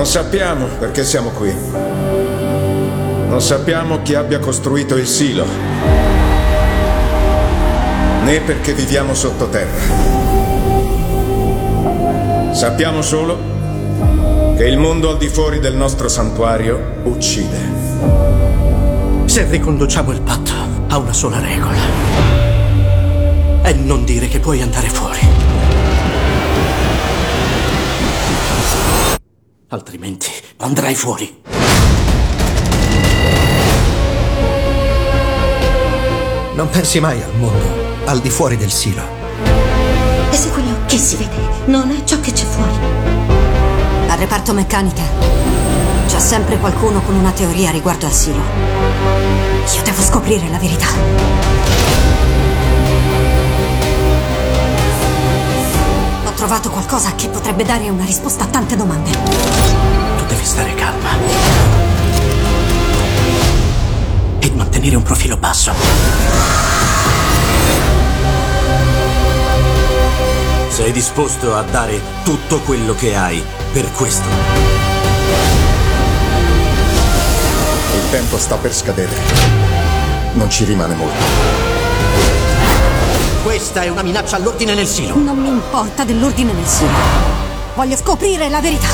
Non sappiamo perché siamo qui. Non sappiamo chi abbia costruito il silo. Né perché viviamo sottoterra. Sappiamo solo che il mondo al di fuori del nostro santuario uccide. Se riconduciamo il patto a una sola regola, è non dire che puoi andare fuori. Altrimenti andrai fuori. Non pensi mai al mondo al di fuori del silo. E se quello che si vede non è ciò che c'è fuori? Al reparto meccanica c'è sempre qualcuno con una teoria riguardo al silo. Io devo scoprire la verità. Trovato qualcosa che potrebbe dare una risposta a tante domande. Tu devi stare calma. E mantenere un profilo basso. Sei disposto a dare tutto quello che hai per questo? Il tempo sta per scadere. Non ci rimane molto. Questa è una minaccia all'ordine nel silo. Non mi importa dell'ordine nel silo. Voglio scoprire la verità.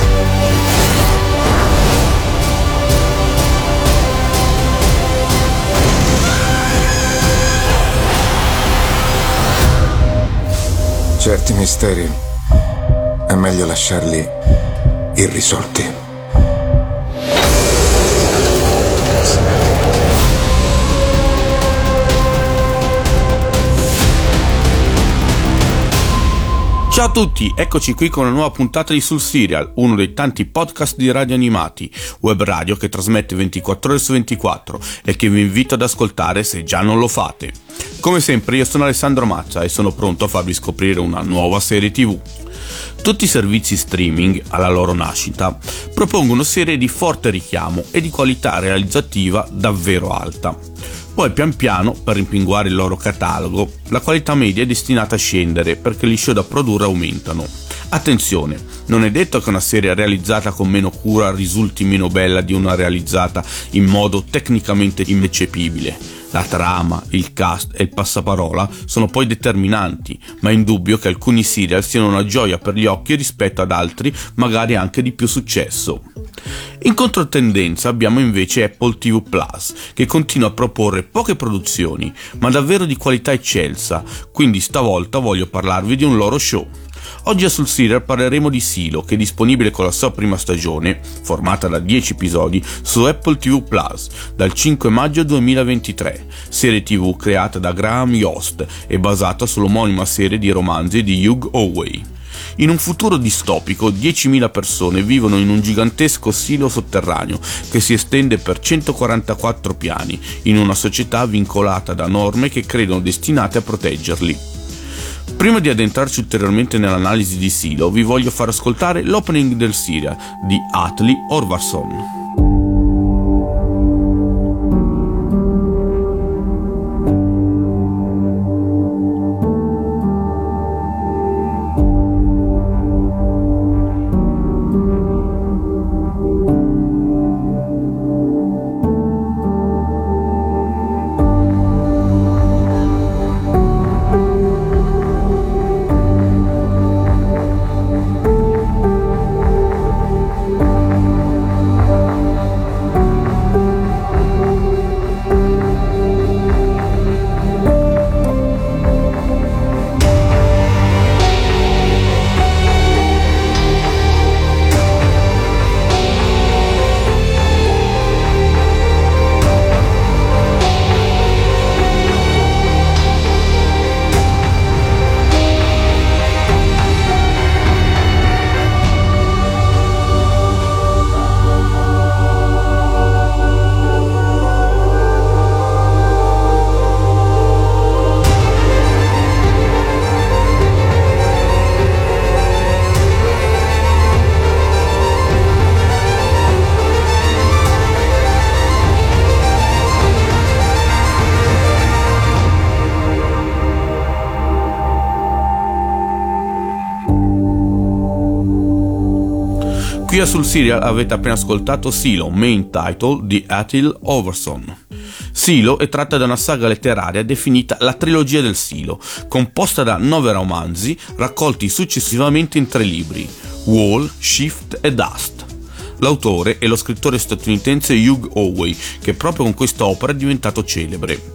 Certi misteri è meglio lasciarli irrisolti. Ciao a tutti, eccoci qui con una nuova puntata di Sul Serial, uno dei tanti podcast di radio animati, web radio che trasmette 24 ore su 24 e che vi invito ad ascoltare se già non lo fate. Come sempre io sono Alessandro Maccia e sono pronto a farvi scoprire una nuova serie tv. Tutti i servizi streaming, alla loro nascita, propongono serie di forte richiamo e di qualità realizzativa davvero alta. Poi pian piano, per rimpinguare il loro catalogo, la qualità media è destinata a scendere perché gli show da produrre aumentano. Attenzione, non è detto che una serie realizzata con meno cura risulti meno bella di una realizzata in modo tecnicamente ineccepibile. La trama, il cast e il passaparola sono poi determinanti, ma è indubbio che alcuni serial siano una gioia per gli occhi rispetto ad altri magari anche di più successo. In controtendenza abbiamo invece Apple TV Plus, che continua a proporre poche produzioni, ma davvero di qualità eccelsa, quindi stavolta voglio parlarvi di un loro show. Oggi a Sul Serial parleremo di Silo, che è disponibile con la sua prima stagione, formata da 10 episodi, su Apple TV Plus dal 5 maggio 2023, serie TV creata da Graham Yost e basata sull'omonima serie di romanzi di Hugh Howey. In un futuro distopico, 10.000 persone vivono in un gigantesco silo sotterraneo che si estende per 144 piani, in una società vincolata da norme che credono destinate a proteggerli. Prima di addentrarci ulteriormente nell'analisi di Silo, vi voglio far ascoltare l'opening del Siria di Atli Orvarson. Qui sul serial avete appena ascoltato Silo, main title di Atil Overson. Silo è tratta da una saga letteraria definita la trilogia del Silo, composta da nove romanzi raccolti successivamente in tre libri, Wall, Shift e Dust. L'autore è lo scrittore statunitense Hugh Howey, che proprio con questa opera è diventato celebre.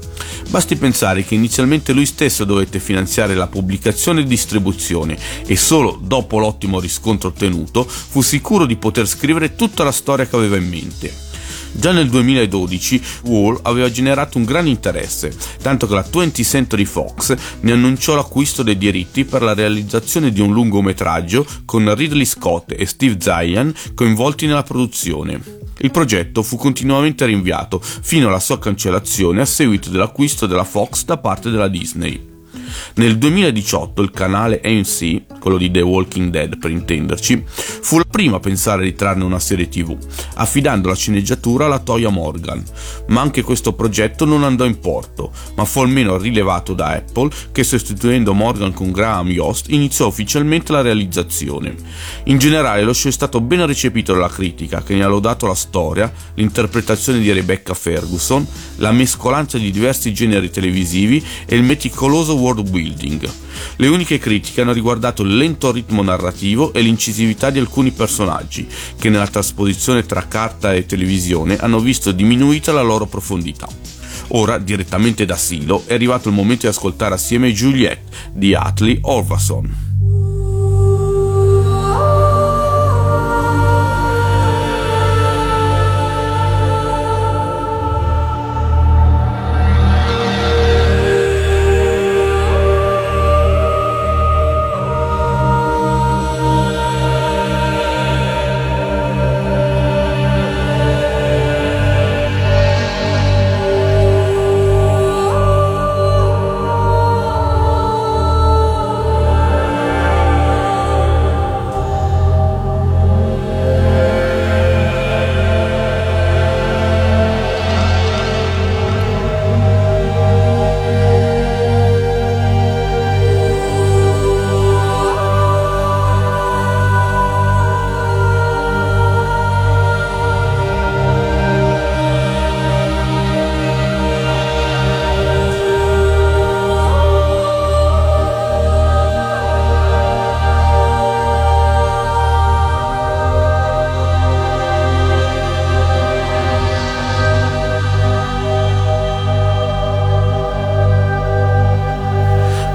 Basti pensare che inizialmente lui stesso dovette finanziare la pubblicazione e distribuzione e solo dopo l'ottimo riscontro ottenuto fu sicuro di poter scrivere tutta la storia che aveva in mente. Già nel 2012 Wall aveva generato un gran interesse, tanto che la 20th Century Fox ne annunciò l'acquisto dei diritti per la realizzazione di un lungometraggio con Ridley Scott e Steve Zyan coinvolti nella produzione. Il progetto fu continuamente rinviato fino alla sua cancellazione a seguito dell'acquisto della Fox da parte della Disney. Nel 2018 il canale AMC, quello di The Walking Dead per intenderci, fu la prima a pensare di trarne una serie tv, affidando la sceneggiatura alla Toya Morgan, ma anche questo progetto non andò in porto, ma fu almeno rilevato da Apple che sostituendo Morgan con Graham Yost iniziò ufficialmente la realizzazione. In generale lo show è stato ben recepito dalla critica che ne ha lodato la storia, l'interpretazione di Rebecca Ferguson, la mescolanza di diversi generi televisivi e il meticoloso world building. Le uniche critiche hanno riguardato il lento ritmo narrativo e l'incisività di alcuni personaggi, che nella trasposizione tra carta e televisione hanno visto diminuita la loro profondità. Ora, direttamente da Silo, è arrivato il momento di ascoltare assieme Juliette di Atli Orvason.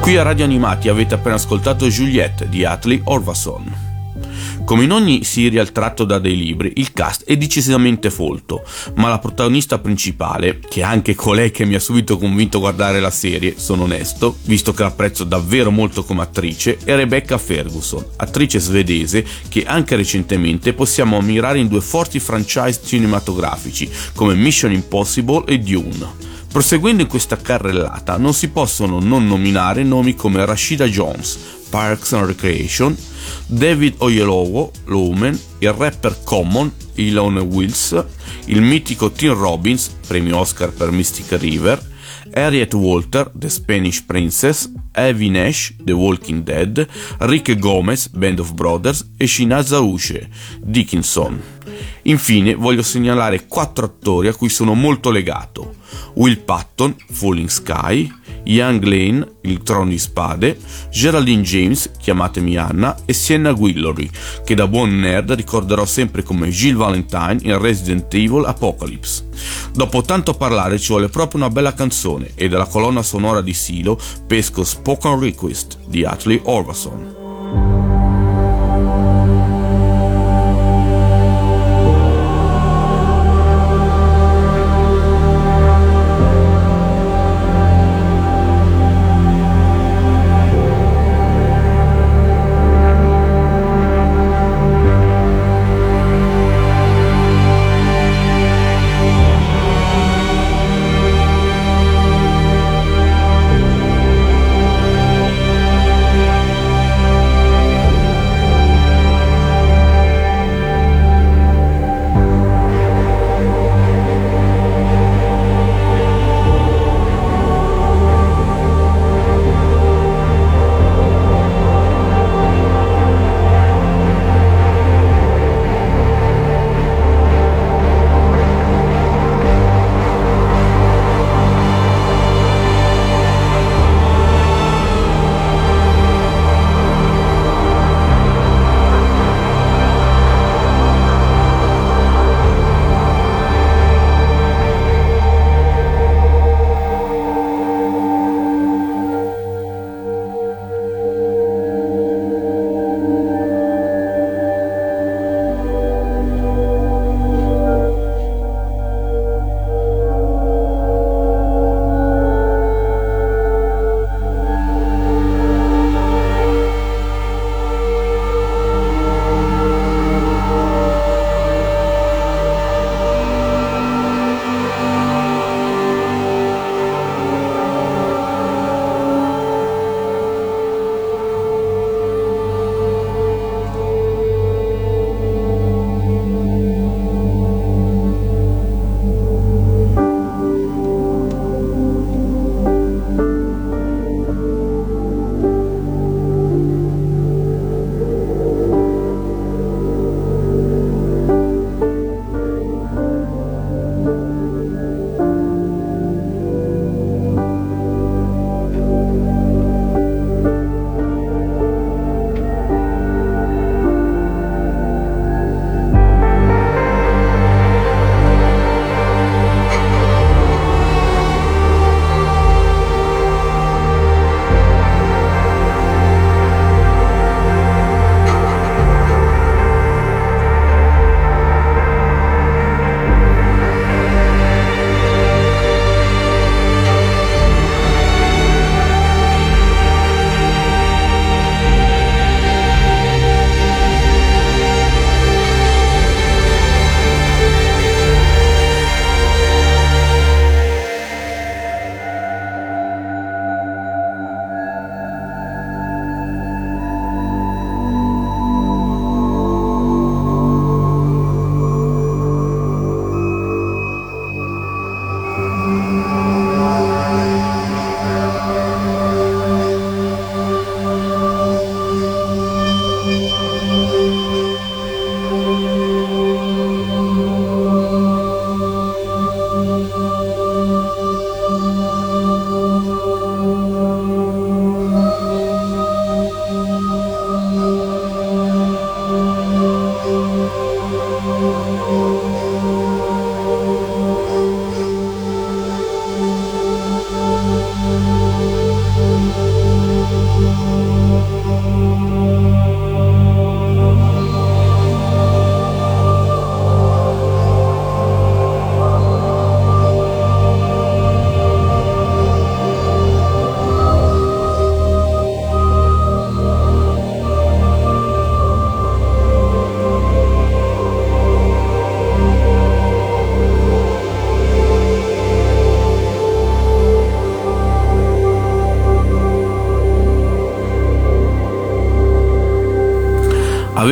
Qui a Radio Animati avete appena ascoltato Juliette di Atli Orvason. Come in ogni serial tratto da dei libri, il cast è decisamente folto, ma la protagonista principale, che è anche colei che mi ha subito convinto a guardare la serie, sono onesto, visto che l'apprezzo davvero molto come attrice, è Rebecca Ferguson, attrice svedese che anche recentemente possiamo ammirare in due forti franchise cinematografici come Mission Impossible e Dune. Proseguendo in questa carrellata non si possono non nominare nomi come Rashida Jones, Parks and Recreation, David Oyelowo, Lumen, il rapper Common, Elon Wills, il mitico Tim Robbins, premio Oscar per Mystic River, Harriet Walter, The Spanish Princess, Avi Nash, The Walking Dead, Rick Gomez, Band of Brothers e Shinaz Ushe, Dickinson. Infine voglio segnalare quattro attori a cui sono molto legato. Will Patton, Falling Sky, Young Lane, Il Trono di Spade, Geraldine James, chiamatemi Anna, e Sienna Guillory, che da buon nerd ricorderò sempre come Jill Valentine in Resident Evil Apocalypse. Dopo tanto parlare ci vuole proprio una bella canzone e dalla colonna sonora di Silo pesco Spoken Request di Atlee Orvason.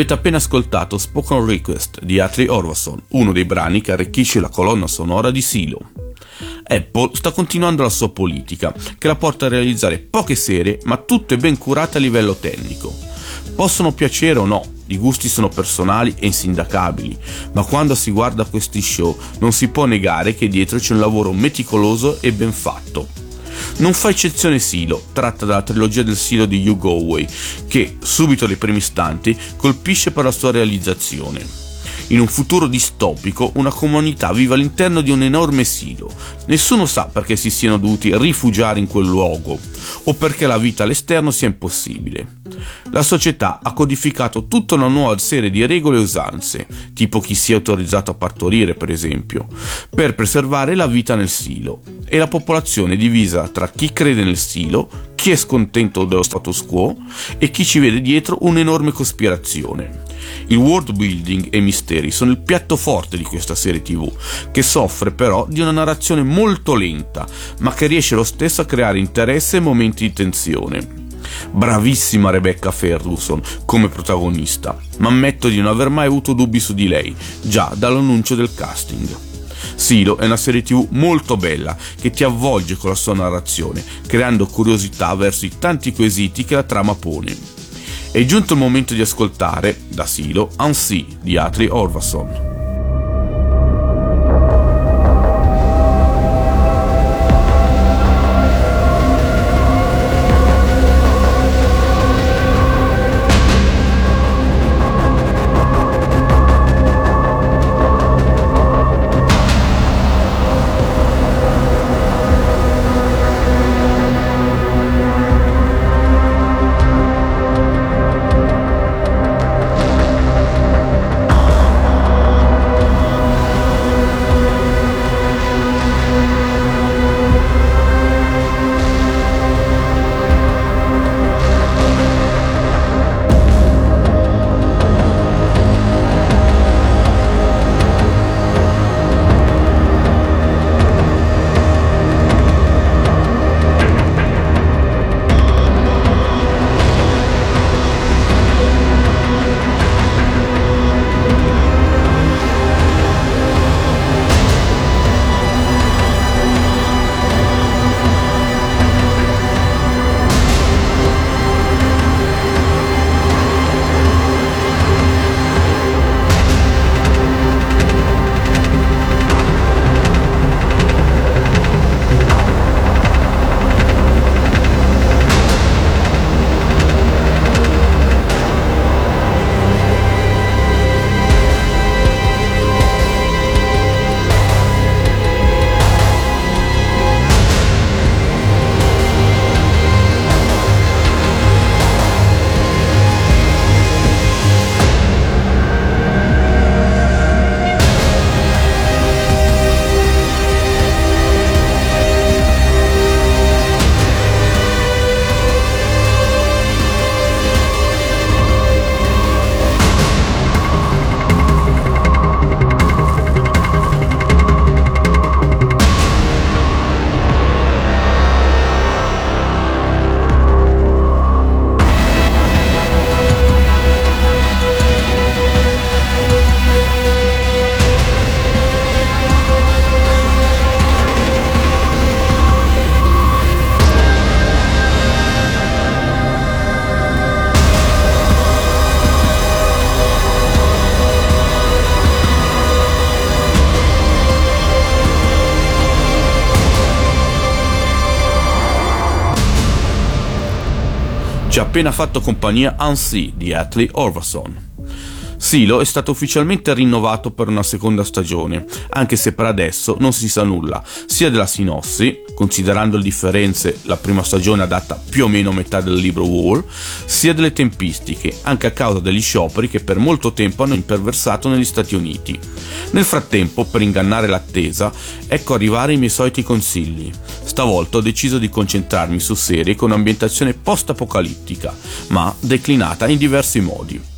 Avete appena ascoltato Spoken Request di Atri Orvason, uno dei brani che arricchisce la colonna sonora di Silo. Apple sta continuando la sua politica, che la porta a realizzare poche serie, ma tutte ben curate a livello tecnico. Possono piacere o no, i gusti sono personali e insindacabili, ma quando si guarda questi show non si può negare che dietro c'è un lavoro meticoloso e ben fatto. Non fa eccezione Silo, tratta dalla trilogia del Silo di Hugh Goway, che, subito dai primi istanti, colpisce per la sua realizzazione. In un futuro distopico, una comunità vive all'interno di un enorme silo. Nessuno sa perché si siano dovuti rifugiare in quel luogo o perché la vita all'esterno sia impossibile. La società ha codificato tutta una nuova serie di regole e usanze, tipo chi sia autorizzato a partorire, per esempio, per preservare la vita nel silo. E la popolazione è divisa tra chi crede nel silo, chi è scontento dello status quo e chi ci vede dietro un'enorme cospirazione. Il world building e i misteri sono il piatto forte di questa serie tv, che soffre però di una narrazione molto lenta, ma che riesce lo stesso a creare interesse e momenti di tensione. Bravissima Rebecca Ferguson come protagonista, ma ammetto di non aver mai avuto dubbi su di lei, già dall'annuncio del casting. Silo è una serie tv molto bella che ti avvolge con la sua narrazione, creando curiosità verso i tanti quesiti che la trama pone. È giunto il momento di ascoltare, da Silo, Ansi di Atri Orvason. Ci ha appena fatto compagnia Ansi di Atlee Orvason. Silo è stato ufficialmente rinnovato per una seconda stagione, anche se per adesso non si sa nulla, sia della sinossi, considerando le differenze la prima stagione adatta più o meno a metà del libro Wall, sia delle tempistiche, anche a causa degli scioperi che per molto tempo hanno imperversato negli Stati Uniti. Nel frattempo, per ingannare l'attesa, ecco arrivare i miei soliti consigli. Stavolta ho deciso di concentrarmi su serie con ambientazione post-apocalittica, ma declinata in diversi modi.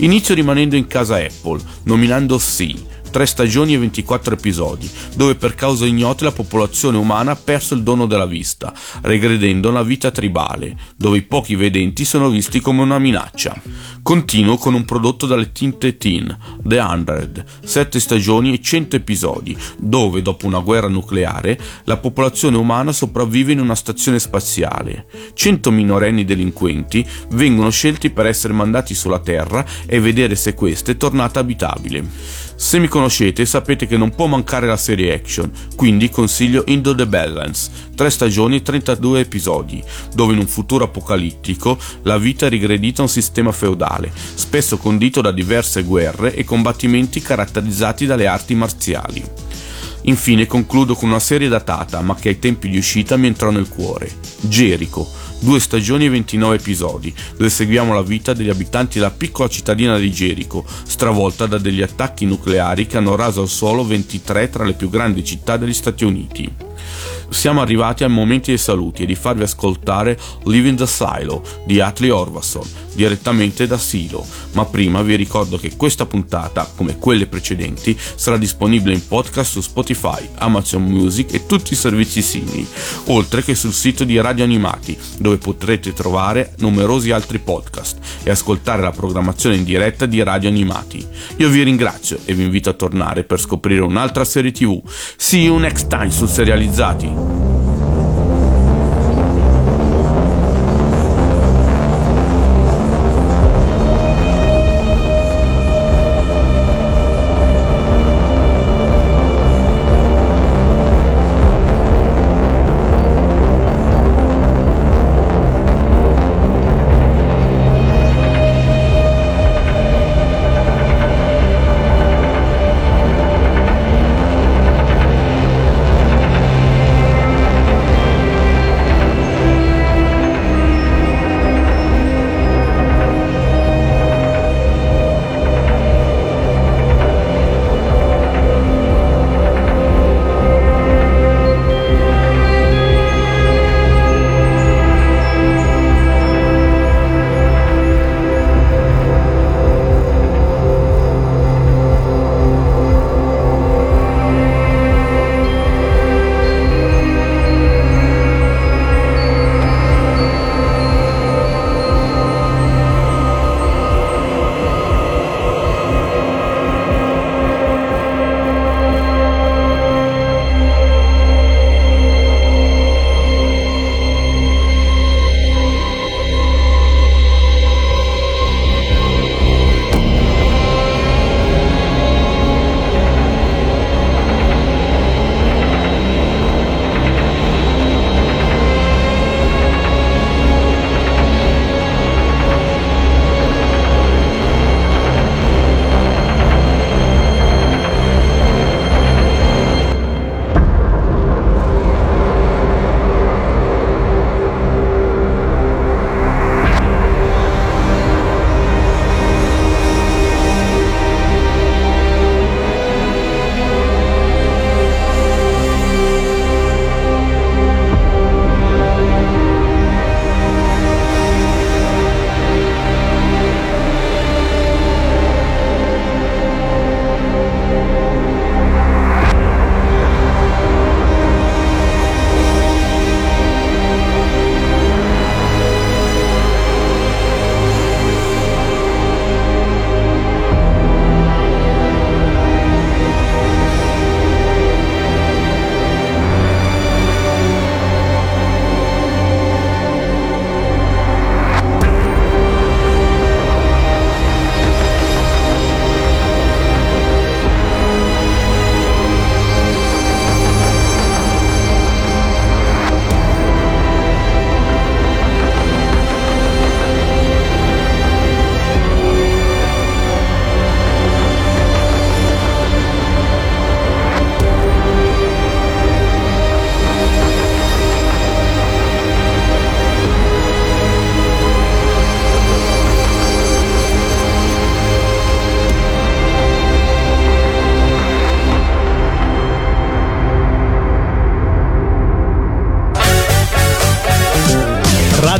Inizio rimanendo in casa Apple, nominando Sea, 3 stagioni e 24 episodi, dove per cause ignote la popolazione umana ha perso il dono della vista, regredendo una vita tribale, dove i pochi vedenti sono visti come una minaccia. Continuo con un prodotto dalle tinte Teen, The Hundred, 7 stagioni e 100 episodi, dove dopo una guerra nucleare la popolazione umana sopravvive in una stazione spaziale. 100 minorenni delinquenti vengono scelti per essere mandati sulla Terra e vedere se questa è tornata abitabile. Se mi conoscete sapete che non può mancare la serie action, quindi consiglio Into the Balance, 3 stagioni e 32 episodi, dove in un futuro apocalittico la vita è rigredita a un sistema feudale, spesso condito da diverse guerre e combattimenti caratterizzati dalle arti marziali. Infine concludo con una serie datata, ma che ai tempi di uscita mi entrò nel cuore. Jericho, due stagioni e 29 episodi, dove seguiamo la vita degli abitanti della piccola cittadina di Jericho, stravolta da degli attacchi nucleari che hanno raso al suolo 23 tra le più grandi città degli Stati Uniti. Siamo arrivati ai momenti dei saluti e di farvi ascoltare Living the Silo di Atli Orvason, direttamente da Silo, ma prima vi ricordo che questa puntata, come quelle precedenti, sarà disponibile in podcast su Spotify, Amazon Music e tutti i servizi simili, oltre che sul sito di Radio Animati, dove potrete trovare numerosi altri podcast e ascoltare la programmazione in diretta di Radio Animati. Io vi ringrazio e vi invito a tornare per scoprire un'altra serie TV. See you next time su Serializzati!